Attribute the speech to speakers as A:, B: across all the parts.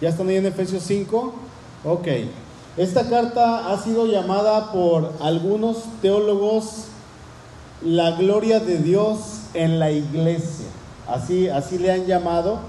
A: ¿Ya están ahí en Efesios 5? Ok. Esta carta ha sido llamada por algunos teólogos la gloria de Dios en la iglesia. Así, así le han llamado.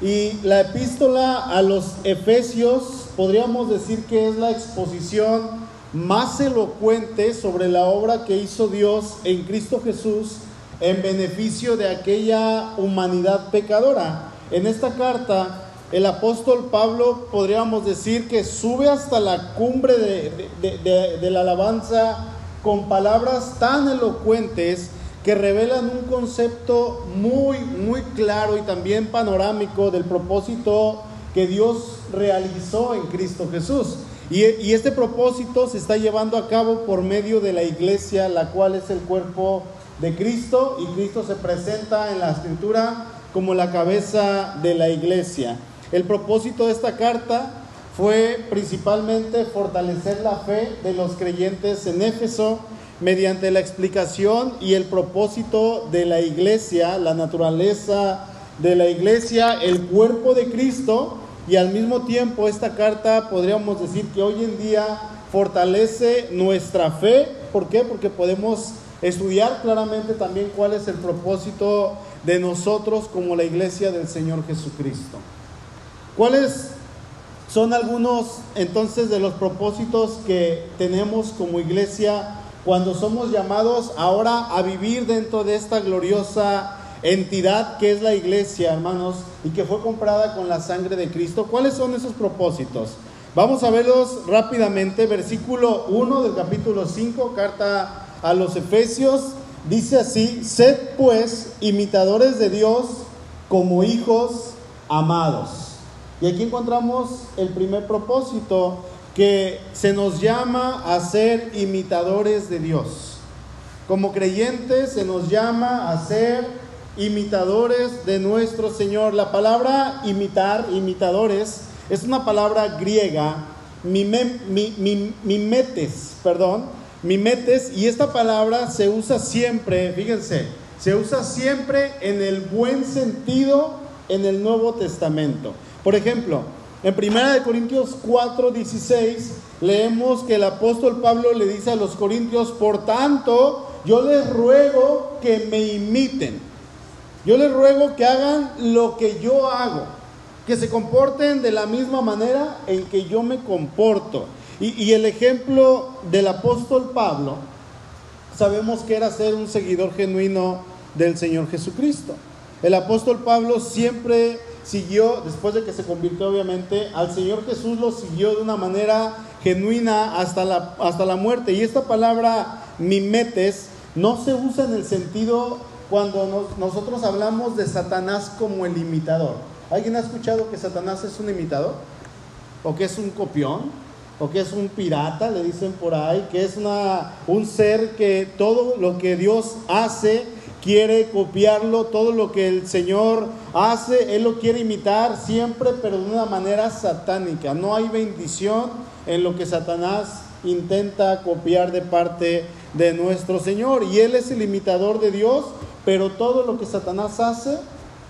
A: Y la epístola a los Efesios podríamos decir que es la exposición más elocuente sobre la obra que hizo Dios en Cristo Jesús en beneficio de aquella humanidad pecadora. En esta carta, el apóstol Pablo podríamos decir que sube hasta la cumbre de, la alabanza con palabras tan elocuentes que revelan un concepto muy, muy claro y también panorámico del propósito que Dios realizó en Cristo Jesús. Y, y, este propósito se está llevando a cabo por medio de la iglesia, la cual es el cuerpo de Cristo y Cristo se presenta en la escritura como la cabeza de la iglesia. El propósito de esta carta fue principalmente fortalecer la fe de los creyentes en Éfeso mediante la explicación y el propósito de la iglesia, la naturaleza de la iglesia, el cuerpo de Cristo y al mismo tiempo esta carta podríamos decir que hoy en día fortalece nuestra fe. ¿Por qué? Porque podemos estudiar claramente también cuál es el propósito de nosotros como la iglesia del Señor Jesucristo. ¿Cuáles son algunos entonces de los propósitos que tenemos como iglesia cuando somos llamados ahora a vivir dentro de esta gloriosa entidad que es la iglesia, hermanos, y que fue comprada con la sangre de Cristo? ¿Cuáles son esos propósitos? Vamos a verlos rápidamente. Versículo 1 del capítulo 5, carta a los Efesios, dice así, sed pues imitadores de Dios como hijos amados. Y aquí encontramos el primer propósito, que se nos llama a ser imitadores de Dios. Como creyentes se nos llama a ser imitadores de nuestro Señor. La palabra imitar, imitadores, es una palabra griega, mimetes, perdón, mimetes, y esta palabra se usa siempre, fíjense, se usa siempre en el buen sentido en el Nuevo Testamento. Por ejemplo, en 1 Corintios 4, 16, leemos que el apóstol Pablo le dice a los corintios, por tanto, yo les ruego que me imiten. Yo les ruego que hagan lo que yo hago, que se comporten de la misma manera en que yo me comporto. Y, el ejemplo del apóstol Pablo, sabemos que era ser un seguidor genuino del Señor Jesucristo. El apóstol Pablo siempre siguió, después de que se convirtió obviamente, al Señor Jesús lo siguió de una manera genuina hasta la, hasta la muerte. Y esta palabra mimetes no se usa en el sentido cuando nosotros hablamos de Satanás como el imitador. ¿Alguien ha escuchado que Satanás es un imitador? ¿O que es un copión? o que es un pirata, le dicen por ahí, que es una, un ser que todo lo que Dios hace quiere copiarlo, todo lo que el Señor hace, Él lo quiere imitar siempre, pero de una manera satánica. No hay bendición en lo que Satanás intenta copiar de parte de nuestro Señor. Y Él es el imitador de Dios, pero todo lo que Satanás hace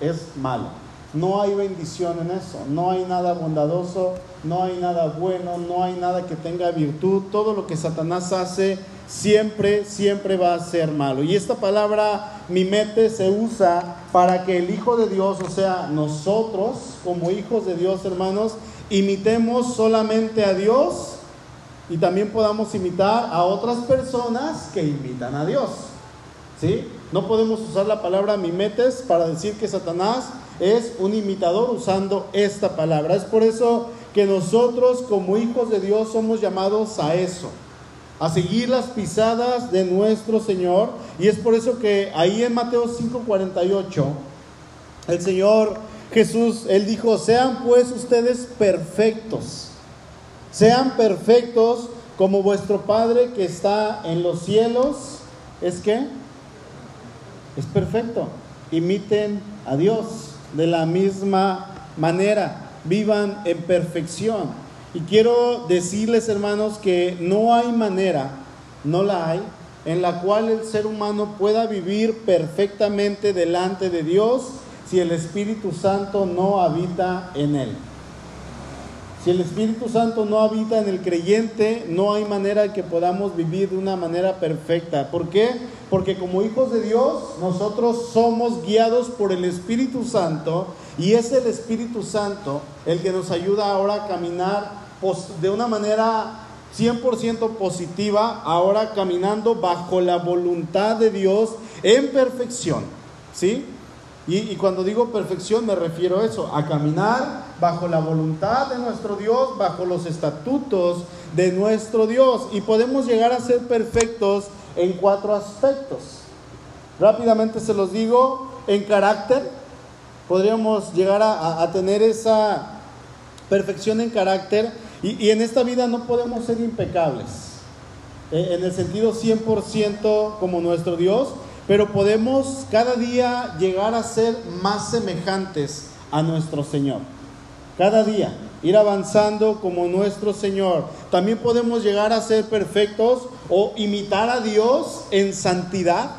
A: es malo. No hay bendición en eso, no hay nada bondadoso, no hay nada bueno, no hay nada que tenga virtud. Todo lo que Satanás hace siempre, siempre va a ser malo. Y esta palabra mimete se usa para que el Hijo de Dios, o sea, nosotros como hijos de Dios, hermanos, imitemos solamente a Dios y también podamos imitar a otras personas que imitan a Dios. ¿Sí? No podemos usar la palabra mimetes para decir que Satanás es un imitador usando esta palabra. Es por eso que nosotros como hijos de Dios somos llamados a eso, a seguir las pisadas de nuestro Señor. Y es por eso que ahí en Mateo 5:48, el Señor Jesús, Él dijo, sean pues ustedes perfectos, sean perfectos como vuestro Padre que está en los cielos. ¿Es que? Es perfecto. Imiten a Dios de la misma manera, vivan en perfección. Y quiero decirles, hermanos, que no hay manera, no la hay, en la cual el ser humano pueda vivir perfectamente delante de Dios si el Espíritu Santo no habita en él. Si el Espíritu Santo no habita en el creyente, no hay manera que podamos vivir de una manera perfecta. ¿Por qué? Porque como hijos de Dios, nosotros somos guiados por el Espíritu Santo y es el Espíritu Santo el que nos ayuda ahora a caminar de una manera 100% positiva, ahora caminando bajo la voluntad de Dios en perfección. ¿Sí? Y, cuando digo perfección me refiero a eso, a caminar bajo la voluntad de nuestro Dios, bajo los estatutos de nuestro Dios. Y podemos llegar a ser perfectos en cuatro aspectos. Rápidamente se los digo, en carácter, podríamos llegar a, tener esa perfección en carácter. Y, y, en esta vida no podemos ser impecables, eh, en el sentido 100% como nuestro Dios, pero podemos cada día llegar a ser más semejantes a nuestro Señor. Cada día, ir avanzando como nuestro Señor. También podemos llegar a ser perfectos o imitar a Dios en santidad.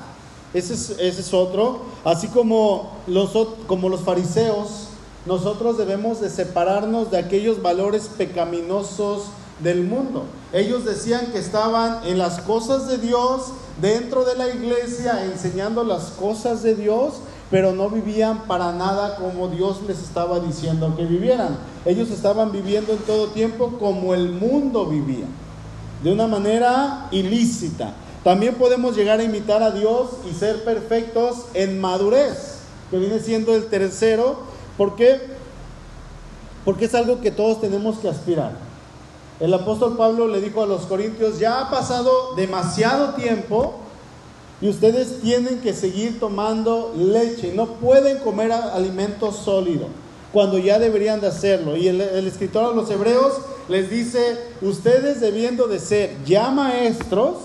A: Ese es, otro. Así como los, como los fariseos, nosotros debemos de separarnos de aquellos valores pecaminosos del mundo. Ellos decían que estaban en las cosas de Dios, dentro de la iglesia, enseñando las cosas de Dios, pero no vivían para nada como Dios les estaba diciendo que vivieran. Ellos estaban viviendo en todo tiempo como el mundo vivía, de una manera ilícita. También podemos llegar a imitar a Dios y ser perfectos en madurez, que viene siendo el tercero. Porque es algo que todos tenemos que aspirar. El apóstol Pablo le dijo a los corintios, ya ha pasado demasiado tiempo y ustedes tienen que seguir tomando leche, no pueden comer alimento sólido cuando ya deberían de hacerlo. Y el, el, escritor a los hebreos les dice, ustedes debiendo de ser ya maestros,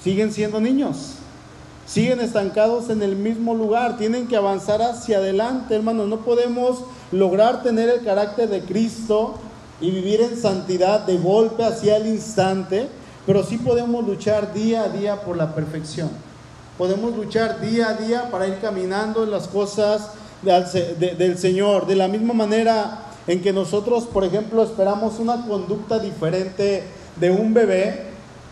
A: siguen siendo niños, siguen estancados en el mismo lugar, tienen que avanzar hacia adelante, hermanos, no podemos lograr tener el carácter de Cristo y vivir en santidad de golpe hacia el instante, pero sí podemos luchar día a día por la perfección. Podemos luchar día a día para ir caminando en las cosas del Señor. De la misma manera en que nosotros, por ejemplo, esperamos una conducta diferente de un bebé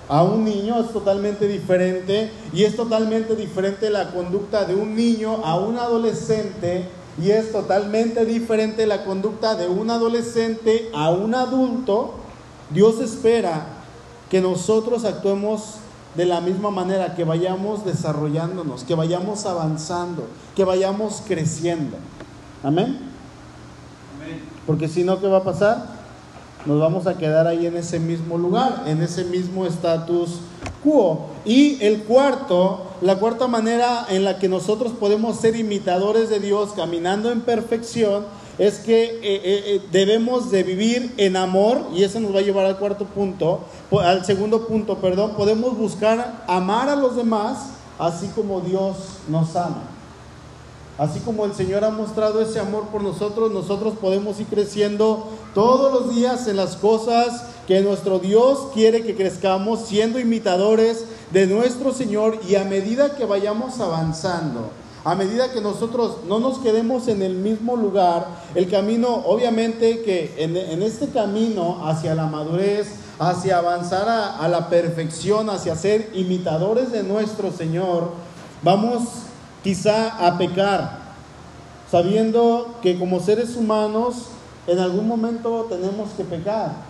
A: a un niño, es totalmente diferente. Y es totalmente diferente la conducta de un niño a un adolescente y es totalmente diferente la conducta de un adolescente a un adulto, Dios espera que nosotros actuemos de la misma manera, que vayamos desarrollándonos, que vayamos avanzando, que vayamos creciendo. Amén. Porque si no, ¿qué va a pasar? nos vamos a quedar ahí en ese mismo lugar, en ese mismo status quo. Y el cuarto, la cuarta manera en la que nosotros podemos ser imitadores de Dios caminando en perfección, es que eh, eh, eh, debemos de vivir en amor, y eso nos va a llevar al cuarto punto, al segundo punto, perdón, podemos buscar amar a los demás así como Dios nos ama. Así como el Señor ha mostrado ese amor por nosotros, nosotros podemos ir creciendo todos los días en las cosas que nuestro Dios quiere que crezcamos, siendo imitadores de nuestro Señor y a medida que vayamos avanzando, a medida que nosotros no nos quedemos en el mismo lugar, el camino, obviamente que en, este camino hacia la madurez, hacia avanzar a, la perfección, hacia ser imitadores de nuestro Señor, vamos quizá a pecar, sabiendo que como seres humanos en algún momento tenemos que pecar.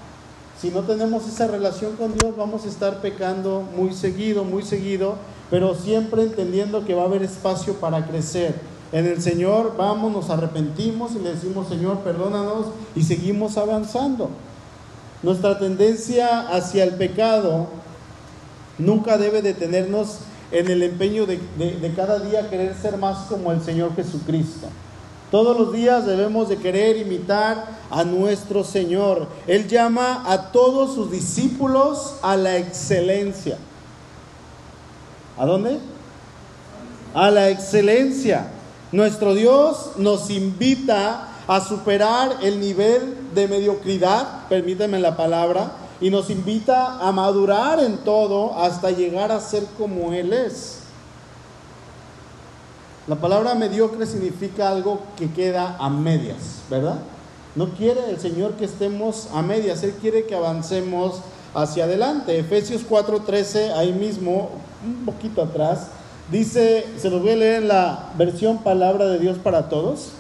A: Si no tenemos esa relación con Dios, vamos a estar pecando muy seguido, muy seguido, pero siempre entendiendo que va a haber espacio para crecer. En el Señor vamos, nos arrepentimos y le decimos, Señor, perdónanos y seguimos avanzando. Nuestra tendencia hacia el pecado nunca debe detenernos en el empeño de, cada día querer ser más como el Señor Jesucristo. Todos los días debemos de querer imitar a nuestro Señor. Él llama a todos sus discípulos a la excelencia. ¿A dónde? A la excelencia. Nuestro Dios nos invita a superar el nivel de mediocridad, permíteme la palabra, y nos invita a madurar en todo hasta llegar a ser como Él es. La palabra mediocre significa algo que queda a medias, ¿verdad? No quiere el Señor que estemos a medias, Él quiere que avancemos hacia adelante. Efesios 4:13, ahí mismo, un poquito atrás, dice, se lo voy a leer en la versión Palabra de Dios para Todos.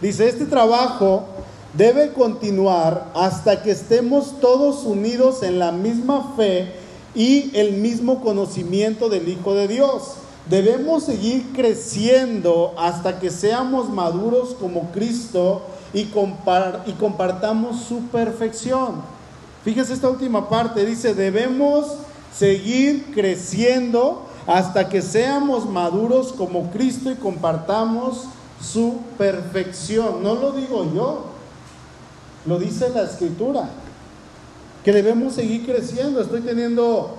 A: Dice, este trabajo debe continuar hasta que estemos todos unidos en la misma fe y el mismo conocimiento del Hijo de Dios. Debemos seguir creciendo hasta que seamos maduros como Cristo y, y compartamos su perfección. Fíjese esta última parte, dice, debemos seguir creciendo hasta que seamos maduros como Cristo y compartamos su perfección. No lo digo yo, lo dice la escritura, que debemos seguir creciendo. Estoy teniendo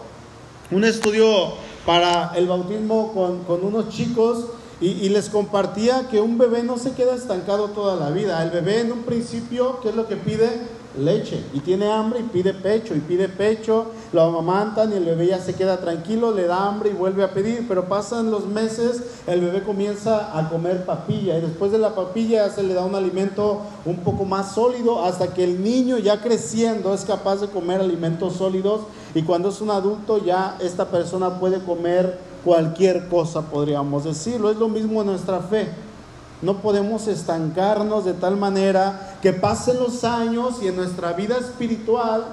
A: un estudio para el bautismo con, unos chicos y, y, les compartía que un bebé no se queda estancado toda la vida. El bebé en un principio, ¿qué es lo que pide? Leche y tiene hambre y pide pecho y pide pecho, lo amamantan y el bebé ya se queda tranquilo, le da hambre y vuelve a pedir, pero pasan los meses, el bebé comienza a comer papilla y después de la papilla se le da un alimento un poco más sólido hasta que el niño ya creciendo es capaz de comer alimentos sólidos y cuando es un adulto ya esta persona puede comer cualquier cosa, podríamos decirlo. Es lo mismo en nuestra fe. No podemos estancarnos de tal manera que pasen los años y en nuestra vida espiritual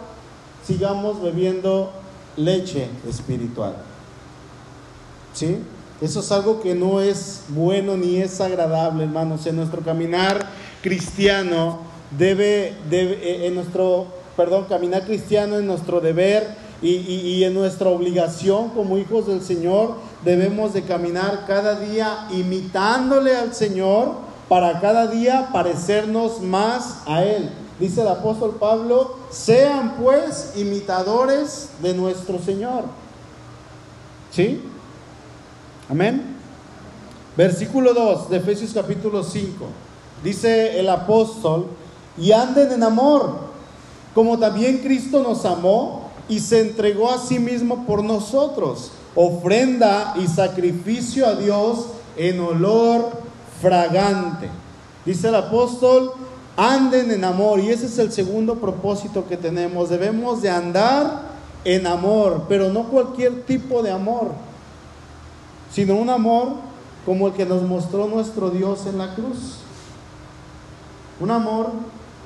A: sigamos bebiendo leche espiritual. ¿Sí? Eso es algo que no es bueno ni es agradable, hermanos. En nuestro caminar cristiano debe, debe eh, en nuestro, perdón, caminar cristiano es nuestro deber y, en nuestra obligación como hijos del Señor debemos de caminar cada día imitándole al Señor para cada día parecernos más a Él. Dice el apóstol Pablo, sean pues imitadores de nuestro Señor. ¿Sí? Amén. Versículo 2 de Efesios capítulo 5. Dice el apóstol, y anden en amor, como también Cristo nos amó y se entregó a sí mismo por nosotros ofrenda y sacrificio a Dios en olor fragante. Dice el apóstol, anden en amor. Y ese es el segundo propósito que tenemos. Debemos de andar en amor, pero no cualquier tipo de amor, sino un amor como el que nos mostró nuestro Dios en la cruz. Un amor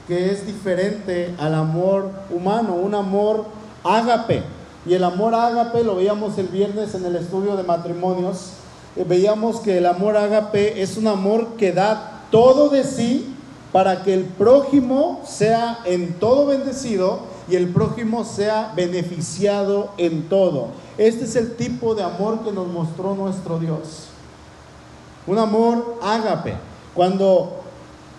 A: que es diferente al amor humano, un amor ágape y el amor ágape, lo veíamos el viernes en el estudio de matrimonios, eh, veíamos que el amor ágape es un amor que da todo de sí para que el prójimo sea en todo bendecido y el prójimo sea beneficiado en todo. Este es el tipo de amor que nos mostró nuestro Dios. Un amor ágape. Cuando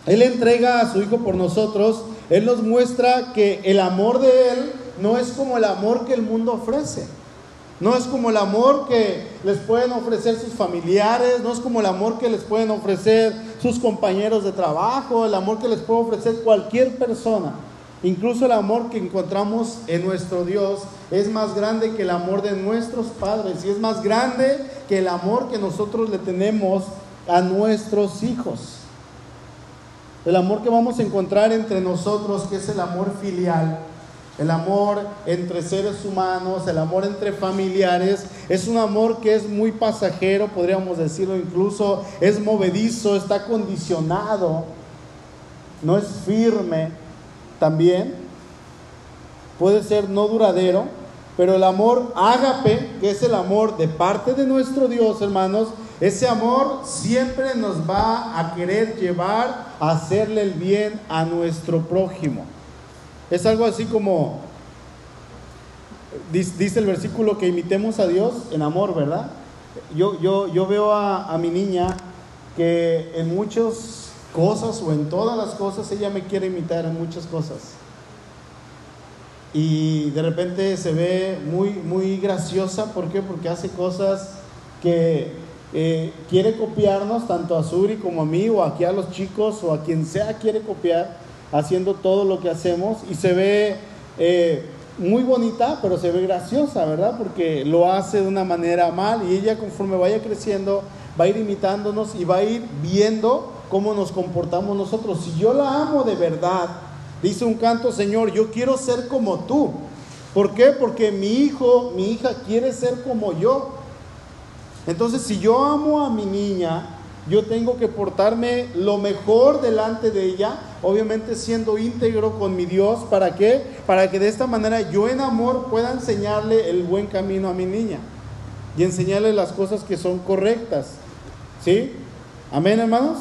A: Él entrega a su Hijo por nosotros, Él nos muestra que el amor de Él no es como el amor que el mundo ofrece. No es como el amor que les pueden ofrecer sus familiares, no es como el amor que les pueden ofrecer sus compañeros de trabajo, el amor que les puede ofrecer cualquier persona. Incluso el amor que encontramos en nuestro Dios es más grande que el amor de nuestros padres y es más grande que el amor que nosotros le tenemos a nuestros hijos. El amor que vamos a encontrar entre nosotros, que es el amor filial, el amor entre seres humanos, el amor entre familiares, es un amor que es muy pasajero, podríamos decirlo incluso, es movedizo, está condicionado, no es firme también, puede ser no duradero, pero el amor ágape, que es el amor de parte de nuestro Dios, hermanos, ese amor siempre nos va a querer llevar a hacerle el bien a nuestro prójimo. Es algo así como, dice el versículo, que imitemos a Dios en amor, ¿verdad? Yo, yo, yo veo a, mi niña que en muchas cosas o en todas las cosas ella me quiere imitar en muchas cosas. Y de repente se ve muy, muy graciosa, ¿por qué? Porque hace cosas que eh, quiere copiarnos, tanto a Suri como a mí, o aquí a los chicos, o a quien sea quiere copiar haciendo todo lo que hacemos y se ve eh, muy bonita, pero se ve graciosa, ¿verdad? Porque lo hace de una manera mal y ella conforme vaya creciendo va a ir imitándonos y va a ir viendo cómo nos comportamos nosotros. Si yo la amo de verdad, dice un canto, Señor, yo quiero ser como tú. ¿Por qué? Porque mi hijo, mi hija quiere ser como yo. Entonces, si yo amo a mi niña, yo tengo que portarme lo mejor delante de ella, obviamente siendo íntegro con mi Dios. ¿Para qué? Para que de esta manera yo en amor pueda enseñarle el buen camino a mi niña y enseñarle las cosas que son correctas. ¿Sí? Amén, hermanos.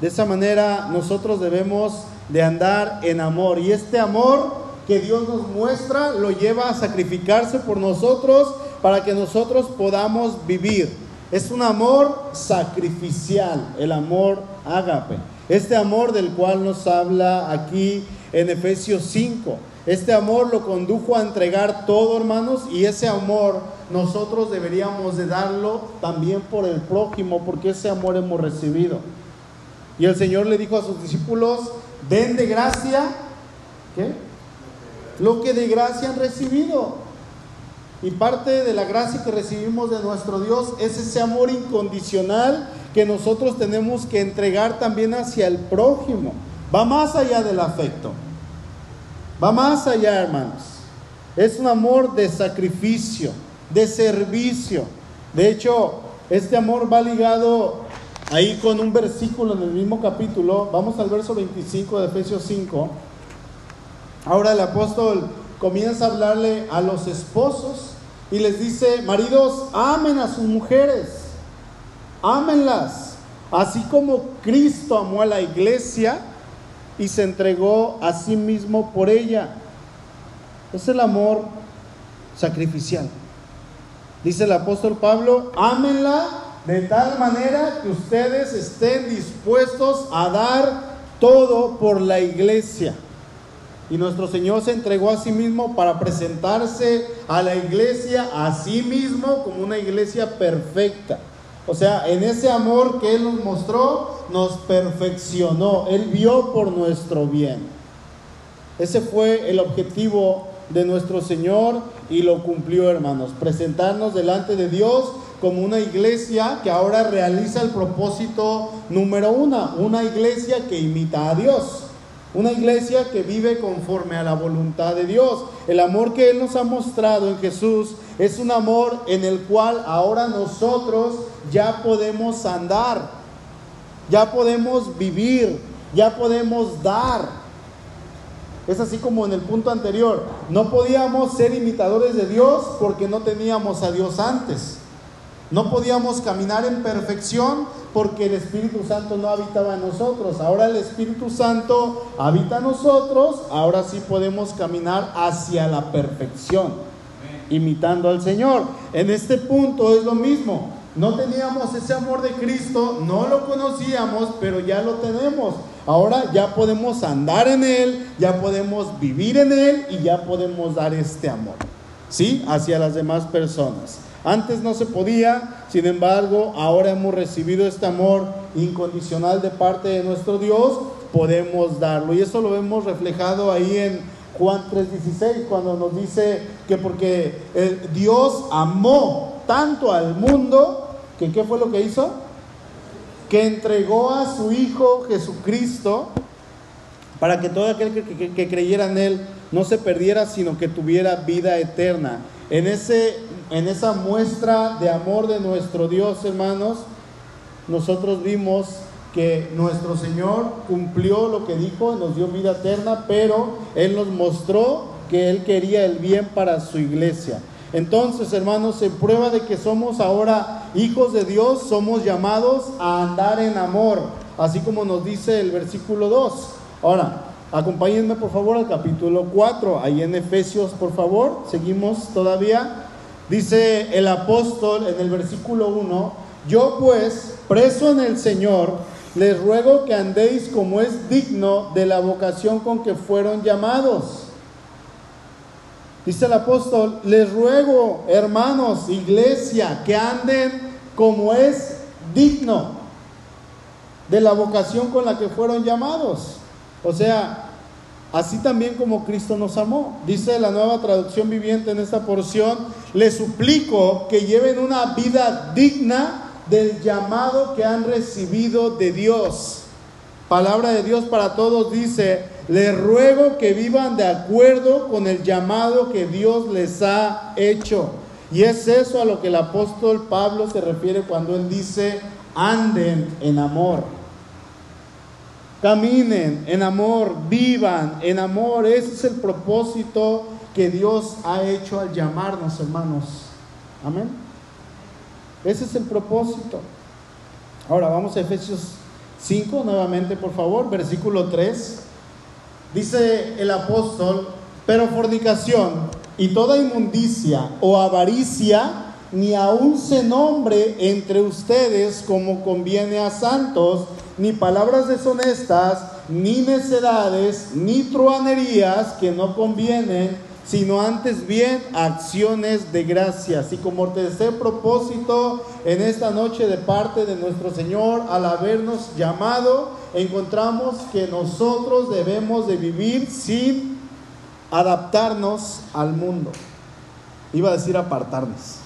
A: De esa manera nosotros debemos de andar en amor y este amor que Dios nos muestra lo lleva a sacrificarse por nosotros para que nosotros podamos vivir. Es un amor sacrificial, el amor ágape. Este amor del cual nos habla aquí en Efesios 5. Este amor lo condujo a entregar todo, hermanos, y ese amor nosotros deberíamos de darlo también por el prójimo, porque ese amor hemos recibido. Y el Señor le dijo a sus discípulos, den de gracia. Lo que de gracia han recibido. Y parte de la gracia que recibimos de nuestro Dios es ese amor incondicional que nosotros tenemos que entregar también hacia el prójimo. Va más allá del afecto. Va más allá, hermanos. Es un amor de sacrificio, de servicio. De hecho, este amor va ligado ahí con un versículo en el mismo capítulo. Vamos al verso 25 de Efesios 5. Ahora el apóstol comienza a hablarle a los esposos y les dice, maridos, amen a sus mujeres, ámenlas, así como Cristo amó a la iglesia y se entregó a sí mismo por ella. Es el amor sacrificial. Dice el apóstol Pablo, ámenla de tal manera que ustedes estén dispuestos a dar todo por la iglesia. Y nuestro Señor se entregó a sí mismo para presentarse a la iglesia a sí mismo como una iglesia perfecta. O sea, en ese amor que Él nos mostró, nos perfeccionó. Él vio por nuestro bien. Ese fue el objetivo de nuestro Señor y lo cumplió, hermanos. Presentarnos delante de Dios como una iglesia que ahora realiza el propósito número uno, una iglesia que imita a Dios. Una iglesia que vive conforme a la voluntad de Dios. El amor que Él nos ha mostrado en Jesús es un amor en el cual ahora nosotros ya podemos andar, ya podemos vivir, ya podemos dar. Es así como en el punto anterior. No podíamos ser imitadores de Dios porque no teníamos a Dios antes. No podíamos caminar en perfección porque el Espíritu Santo no habitaba en nosotros. Ahora el Espíritu Santo habita en nosotros, ahora sí podemos caminar hacia la perfección, imitando al Señor. En este punto es lo mismo. No teníamos ese amor de Cristo, no lo conocíamos, pero ya lo tenemos. Ahora ya podemos andar en Él, ya podemos vivir en Él y ya podemos dar este amor, ¿sí? Hacia las demás personas. Antes no se podía, sin embargo, ahora hemos recibido este amor incondicional de parte de nuestro Dios, podemos darlo. Y eso lo vemos reflejado ahí en Juan 3:16, cuando nos dice que porque Dios amó tanto al mundo, que ¿qué fue lo que hizo? Que entregó a su Hijo Jesucristo para que todo aquel que, que creyera en Él no se perdiera, sino que tuviera vida eterna. En ese en esa muestra de amor de nuestro Dios, hermanos, nosotros vimos que nuestro Señor cumplió lo que dijo, nos dio vida eterna, pero Él nos mostró que Él quería el bien para su iglesia. Entonces, hermanos, en prueba de que somos ahora hijos de Dios, somos llamados a andar en amor, así como nos dice el versículo 2. Ahora, acompáñenme por favor al capítulo 4, ahí en Efesios, por favor, seguimos todavía. Dice el apóstol en el versículo 1, yo pues, preso en el Señor, les ruego que andéis como es digno de la vocación con que fueron llamados. Dice el apóstol, les ruego, hermanos, iglesia, que anden como es digno de la vocación con la que fueron llamados. O sea, así también como Cristo nos amó. Dice la nueva traducción viviente en esta porción, les suplico que lleven una vida digna del llamado que han recibido de Dios. Palabra de Dios para todos dice, les ruego que vivan de acuerdo con el llamado que Dios les ha hecho. Y es eso a lo que el apóstol Pablo se refiere cuando él dice, anden en amor. Caminen en amor, vivan en amor. Ese es el propósito que Dios ha hecho al llamarnos, hermanos. Amén. Ese es el propósito. Ahora vamos a Efesios 5 nuevamente, por favor, versículo 3. Dice el apóstol, pero fornicación y toda inmundicia o avaricia ni aun se nombre entre ustedes como conviene a santos, ni palabras deshonestas, ni necedades, ni truanerías que no convienen, sino antes bien acciones de gracia. Así como tercer propósito en esta noche de parte de nuestro Señor, al habernos llamado, encontramos que nosotros debemos de vivir sin adaptarnos al mundo. Iba a decir apartarnos.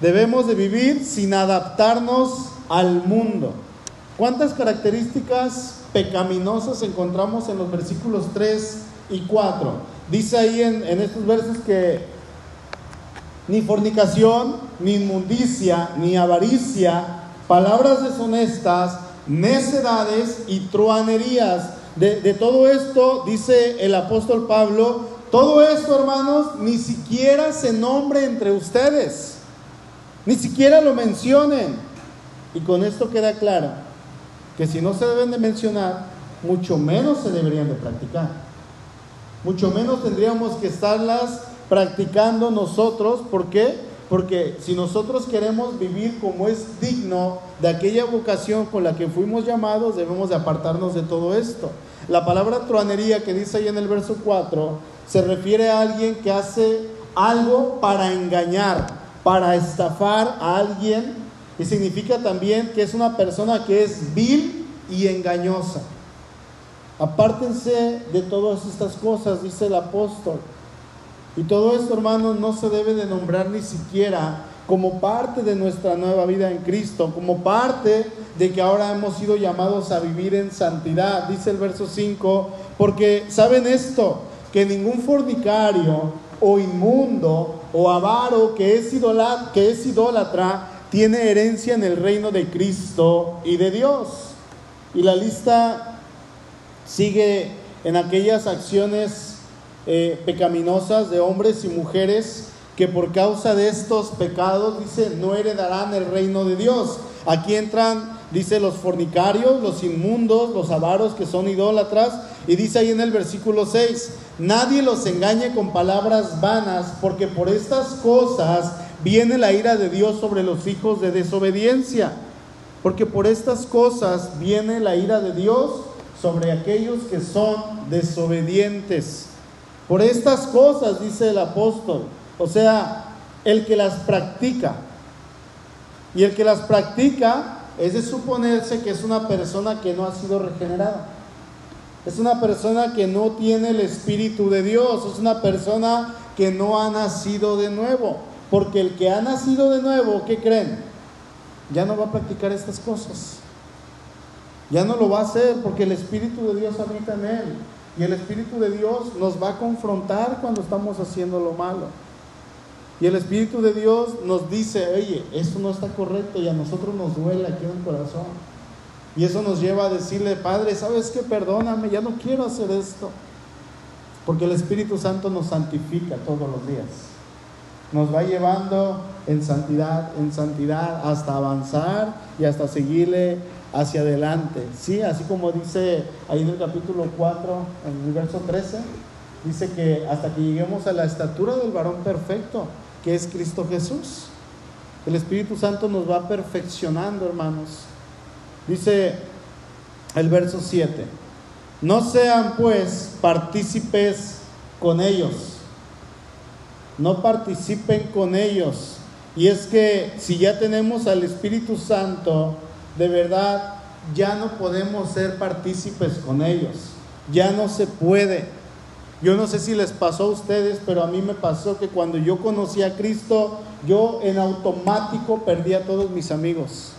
A: Debemos de vivir sin adaptarnos al mundo. ¿Cuántas características pecaminosas encontramos en los versículos 3 y 4? Dice ahí en, estos versos que ni fornicación, ni inmundicia, ni avaricia, palabras deshonestas, necedades y truanerías. De, de, todo esto, dice el apóstol Pablo, todo esto, hermanos, ni siquiera se nombre entre ustedes. Ni siquiera lo mencionen. Y con esto queda claro que si no se deben de mencionar, mucho menos se deberían de practicar. Mucho menos tendríamos que estarlas practicando nosotros. ¿Por qué? Porque si nosotros queremos vivir como es digno de aquella vocación con la que fuimos llamados, debemos de apartarnos de todo esto. La palabra truanería que dice ahí en el verso 4 se refiere a alguien que hace algo para engañar, para estafar a alguien y significa también que es una persona que es vil y engañosa. Apártense de todas estas cosas, dice el apóstol. Y todo esto, hermanos, no se debe de nombrar ni siquiera como parte de nuestra nueva vida en Cristo, como parte de que ahora hemos sido llamados a vivir en santidad. Dice el verso 5, porque saben esto, que ningún fornicario o inmundo o avaro que es, que es idólatra tiene herencia en el reino de Cristo y de Dios. Y la lista sigue en aquellas acciones eh, pecaminosas de hombres y mujeres que por causa de estos pecados, dice, no heredarán el reino de Dios. Aquí entran, dice, los fornicarios, los inmundos, los avaros que son idólatras. Y dice ahí en el versículo 6, nadie los engañe con palabras vanas, porque por estas cosas viene la ira de Dios sobre los hijos de desobediencia. Porque por estas cosas viene la ira de Dios sobre aquellos que son desobedientes. Por estas cosas, dice el apóstol, o sea, el que las practica. Y el que las practica es de suponerse que es una persona que no ha sido regenerada. Es una persona que no tiene el Espíritu de Dios. Es una persona que no ha nacido de nuevo. Porque el que ha nacido de nuevo, ¿qué creen? Ya no va a practicar estas cosas. Ya no lo va a hacer porque el Espíritu de Dios habita en él. Y el Espíritu de Dios nos va a confrontar cuando estamos haciendo lo malo. Y el Espíritu de Dios nos dice, oye, eso no está correcto y a nosotros nos duele aquí en el corazón. Y eso nos lleva a decirle, Padre, ¿sabes qué? Perdóname, ya no quiero hacer esto. Porque el Espíritu Santo nos santifica todos los días. Nos va llevando en santidad, en santidad, hasta avanzar y hasta seguirle hacia adelante. Sí, así como dice ahí en el capítulo 4, en el verso 13, dice que hasta que lleguemos a la estatura del varón perfecto, que es Cristo Jesús. El Espíritu Santo nos va perfeccionando, hermanos. Dice el verso 7, no sean pues partícipes con ellos, no participen con ellos. Y es que si ya tenemos al Espíritu Santo, de verdad ya no podemos ser partícipes con ellos, ya no se puede. Yo no sé si les pasó a ustedes, pero a mí me pasó que cuando yo conocí a Cristo, yo en automático perdí a todos mis amigos.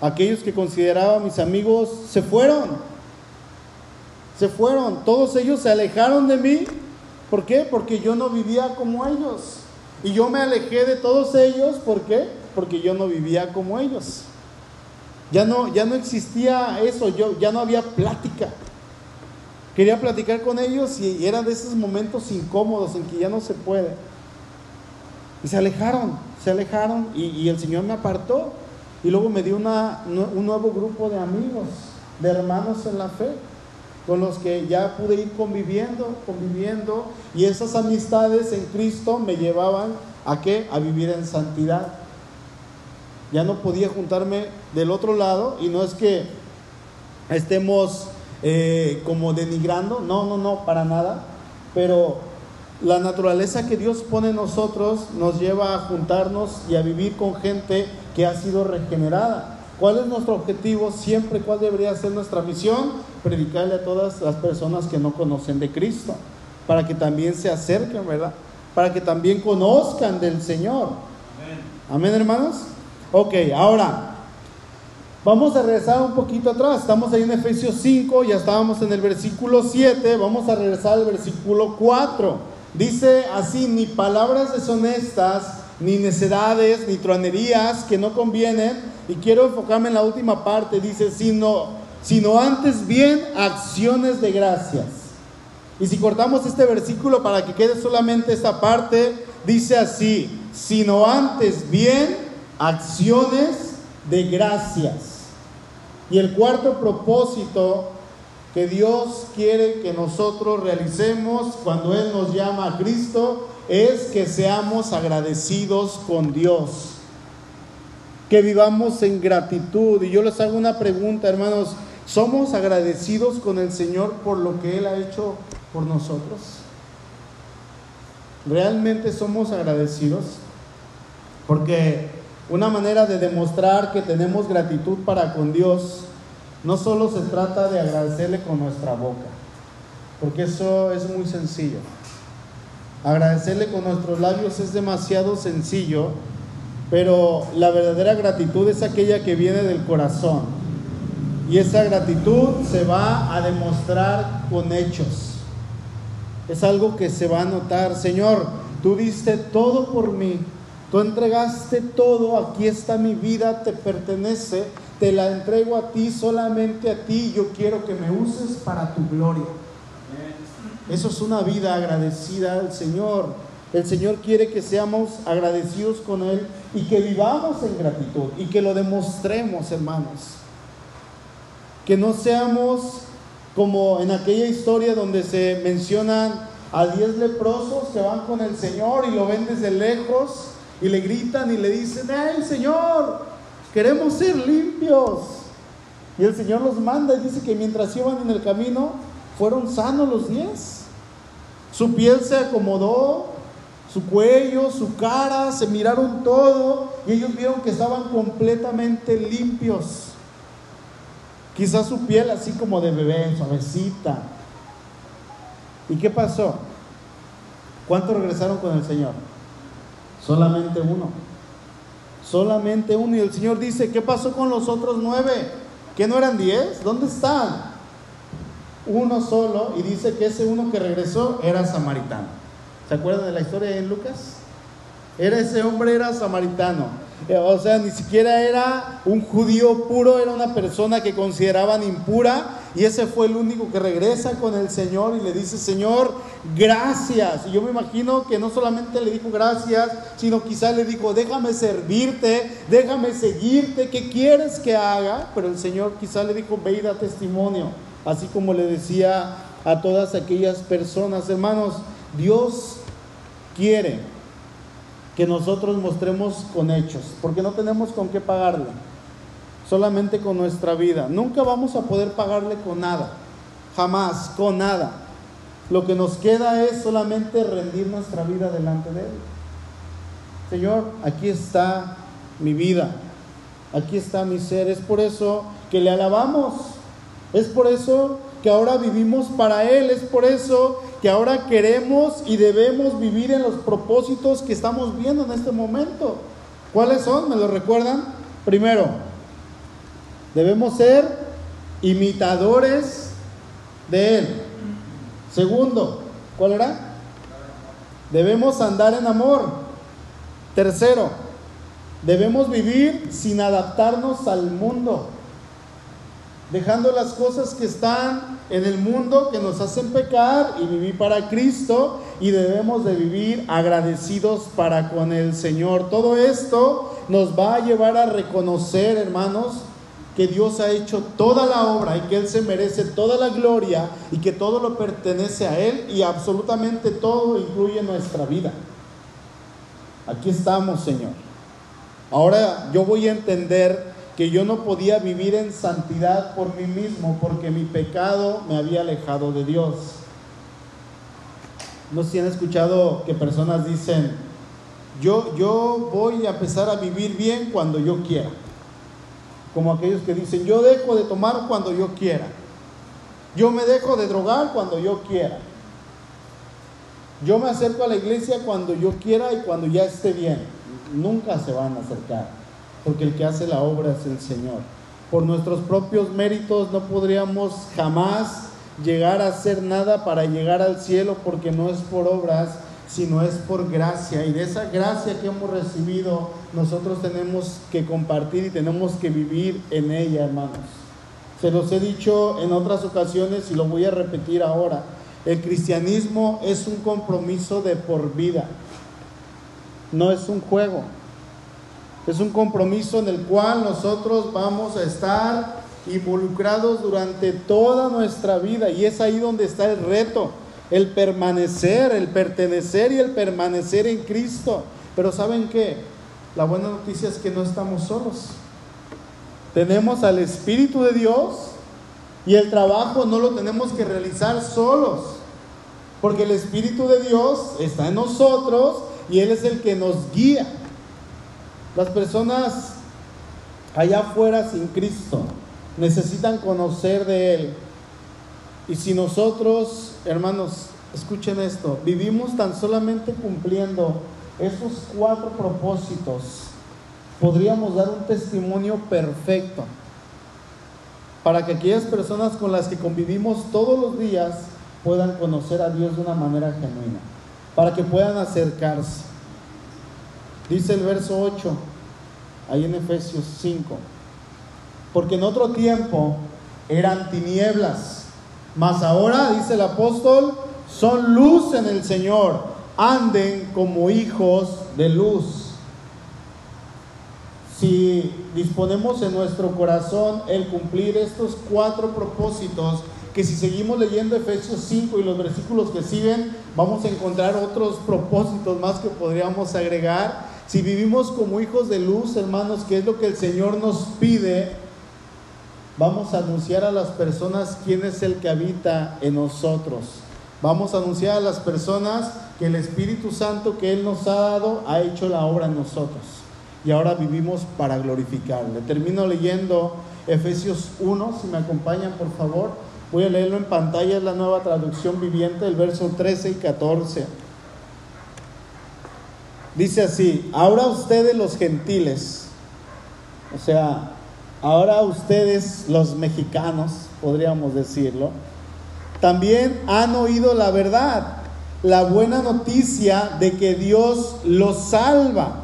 A: Aquellos que consideraba mis amigos se fueron. Se fueron. Todos ellos se alejaron de mí. ¿Por qué? Porque yo no vivía como ellos. Y yo me alejé de todos ellos. ¿Por qué? Porque yo no vivía como ellos. Ya no, ya no existía eso, ya no había plática. Quería platicar con ellos y eran de esos momentos incómodos en que ya no se puede. Y se alejaron, se alejaron y, el Señor me apartó. Y luego me dio un nuevo grupo de amigos, de hermanos en la fe, con los que ya pude ir conviviendo, conviviendo. Y esas amistades en Cristo me llevaban a qué? A vivir en santidad. Ya no podía juntarme del otro lado y no es que estemos eh, como denigrando, no, no, no, para nada, pero la naturaleza que Dios pone en nosotros nos lleva a juntarnos y a vivir con gente que ha sido regenerada. ¿Cuál es nuestro objetivo? Siempre, ¿cuál debería ser nuestra misión? Predicarle a todas las personas que no conocen de Cristo, para que también se acerquen, ¿verdad? Para que también conozcan del Señor. Amén, Amén hermanos. Ok, ahora, Vamos a regresar un poquito atrás. Estamos ahí en Efesios 5, ya estábamos en el versículo 7. Vamos a regresar al versículo 4. Dice así, ni palabras deshonestas, ni necedades, ni tronerías que no convienen. Y quiero enfocarme en la última parte. Dice, sino, sino antes bien acciones de gracias. Y si cortamos este versículo para que quede solamente esta parte, dice así, sino antes bien acciones de gracias. Y el cuarto propósito que Dios quiere que nosotros realicemos cuando Él nos llama a Cristo es que seamos agradecidos con Dios, que vivamos en gratitud. Y yo les hago una pregunta, hermanos, ¿somos agradecidos con el Señor por lo que Él ha hecho por nosotros? ¿Realmente somos agradecidos? Porque una manera de demostrar que tenemos gratitud para con Dios no solo se trata de agradecerle con nuestra boca, porque eso es muy sencillo. Agradecerle con nuestros labios es demasiado sencillo, pero la verdadera gratitud es aquella que viene del corazón. Y esa gratitud se va a demostrar con hechos. Es algo que se va a notar. Señor, tú diste todo por mí Tú entregaste todo, aquí está mi vida, te pertenece, te la entrego a ti, solamente a ti, yo quiero que me uses para tu gloria. Eso es una vida agradecida al Señor. El Señor quiere que seamos agradecidos con Él y que vivamos en gratitud y que lo demostremos, hermanos. Que no seamos como en aquella historia donde se mencionan a diez leprosos que van con el Señor y lo ven desde lejos y le gritan y le dicen, ¡Hey Señor! Queremos ser limpios. Y el Señor los manda y dice que mientras iban en el camino, fueron sanos los diez. Su piel se acomodó, su cuello, su cara, se miraron todo y ellos vieron que estaban completamente limpios. Quizás su piel así como de bebé, suavecita. ¿Y qué pasó? ¿Cuántos regresaron con el Señor? Solamente uno. Solamente uno. Y el Señor dice, ¿qué pasó con los otros nueve? ¿Que no eran diez? ¿Dónde están? Uno solo. Y dice que ese uno que regresó era samaritano. ¿Se acuerdan de la historia de Lucas? Era ese hombre, era samaritano. Eh, o sea, ni siquiera era un judío puro, era una persona que consideraban impura. Y ese fue el único que regresa con el Señor y le dice, Señor, gracias. Y yo me imagino que no solamente le dijo gracias, sino quizás le dijo, déjame servirte, déjame seguirte, ¿qué quieres que haga? Pero el Señor quizás le dijo, ve y da testimonio. Así como le decía a todas aquellas personas, hermanos, Dios quiere que nosotros mostremos con hechos, porque no tenemos con qué pagarle, solamente con nuestra vida. Nunca vamos a poder pagarle con nada, jamás, con nada. Lo que nos queda es solamente rendir nuestra vida delante de Él. Señor, aquí está mi vida, aquí está mi ser. Es por eso que le alabamos, es por eso que ahora vivimos para Él. Es por eso que ahora queremos y debemos vivir en los propósitos que estamos viendo en este momento. ¿Cuáles son? ¿Me lo recuerdan? Primero, debemos ser imitadores de Él. Segundo, ¿cuál era? Debemos andar en amor. Tercero, debemos vivir sin adaptarnos al mundo, dejando las cosas que están en el mundo que nos hacen pecar y vivir para Cristo y debemos de vivir agradecidos para con el Señor. Todo esto nos va a llevar a reconocer, hermanos, que Dios ha hecho toda la obra y que Él se merece toda la gloria y que todo lo pertenece a Él y absolutamente todo incluye nuestra vida. Aquí estamos, Señor. Ahora yo voy a entender que yo no podía vivir en santidad por mí mismo porque mi pecado me había alejado de Dios. No sé si han escuchado que personas dicen, yo, yo voy a empezar a vivir bien cuando yo quiera como aquellos que dicen, yo dejo de tomar cuando yo quiera, yo me dejo de drogar cuando yo quiera, yo me acerco a la iglesia cuando yo quiera y cuando ya esté bien. Nunca se van a acercar, porque el que hace la obra es el Señor. Por nuestros propios méritos no podríamos jamás llegar a hacer nada para llegar al cielo, porque no es por obras, sino es por gracia. Y de esa gracia que hemos recibido, nosotros tenemos que compartir y tenemos que vivir en ella, hermanos. Se los he dicho en otras ocasiones y lo voy a repetir ahora. El cristianismo es un compromiso de por vida, no es un juego. Es un compromiso en el cual nosotros vamos a estar involucrados durante toda nuestra vida y es ahí donde está el reto el permanecer, el pertenecer y el permanecer en Cristo. Pero ¿saben qué? La buena noticia es que no estamos solos. Tenemos al Espíritu de Dios y el trabajo no lo tenemos que realizar solos. Porque el Espíritu de Dios está en nosotros y Él es el que nos guía. Las personas allá afuera sin Cristo necesitan conocer de Él. Y si nosotros hermanos, escuchen esto, vivimos tan solamente cumpliendo esos cuatro propósitos, podríamos dar un testimonio perfecto para que aquellas personas con las que convivimos todos los días puedan conocer a Dios de una manera genuina, para que puedan acercarse. Dice el verso 8, ahí en Efesios 5, porque en otro tiempo eran tinieblas mas ahora, dice el apóstol, son luz en el Señor. Anden como hijos de luz. Si disponemos en nuestro corazón el cumplir estos cuatro propósitos, que si seguimos leyendo Efesios 5 y los versículos que siguen, vamos a encontrar otros propósitos más que podríamos agregar. Si vivimos como hijos de luz, hermanos, que es lo que el Señor nos pide, Vamos a anunciar a las personas quién es el que habita en nosotros. Vamos a anunciar a las personas que el Espíritu Santo que Él nos ha dado ha hecho la obra en nosotros. Y ahora vivimos para glorificarle. Termino leyendo Efesios 1, si me acompañan por favor. Voy a leerlo en pantalla, es la nueva traducción viviente, el verso 13 y 14. Dice así, ahora ustedes los gentiles, o sea, Ahora ustedes, los mexicanos, podríamos decirlo, también han oído la verdad, la buena noticia de que Dios los salva.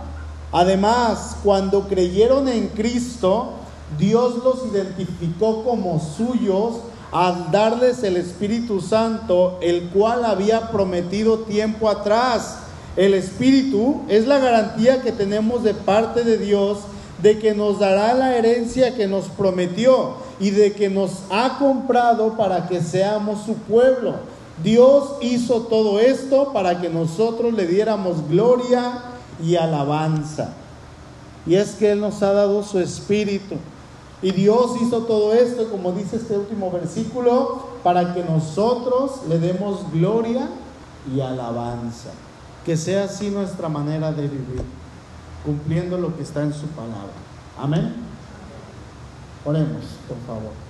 A: Además, cuando creyeron en Cristo, Dios los identificó como suyos al darles el Espíritu Santo, el cual había prometido tiempo atrás. El Espíritu es la garantía que tenemos de parte de Dios de que nos dará la herencia que nos prometió y de que nos ha comprado para que seamos su pueblo. Dios hizo todo esto para que nosotros le diéramos gloria y alabanza. Y es que Él nos ha dado su espíritu. Y Dios hizo todo esto, como dice este último versículo, para que nosotros le demos gloria y alabanza. Que sea así nuestra manera de vivir cumpliendo lo que está en su palabra. Amén. Oremos, por favor.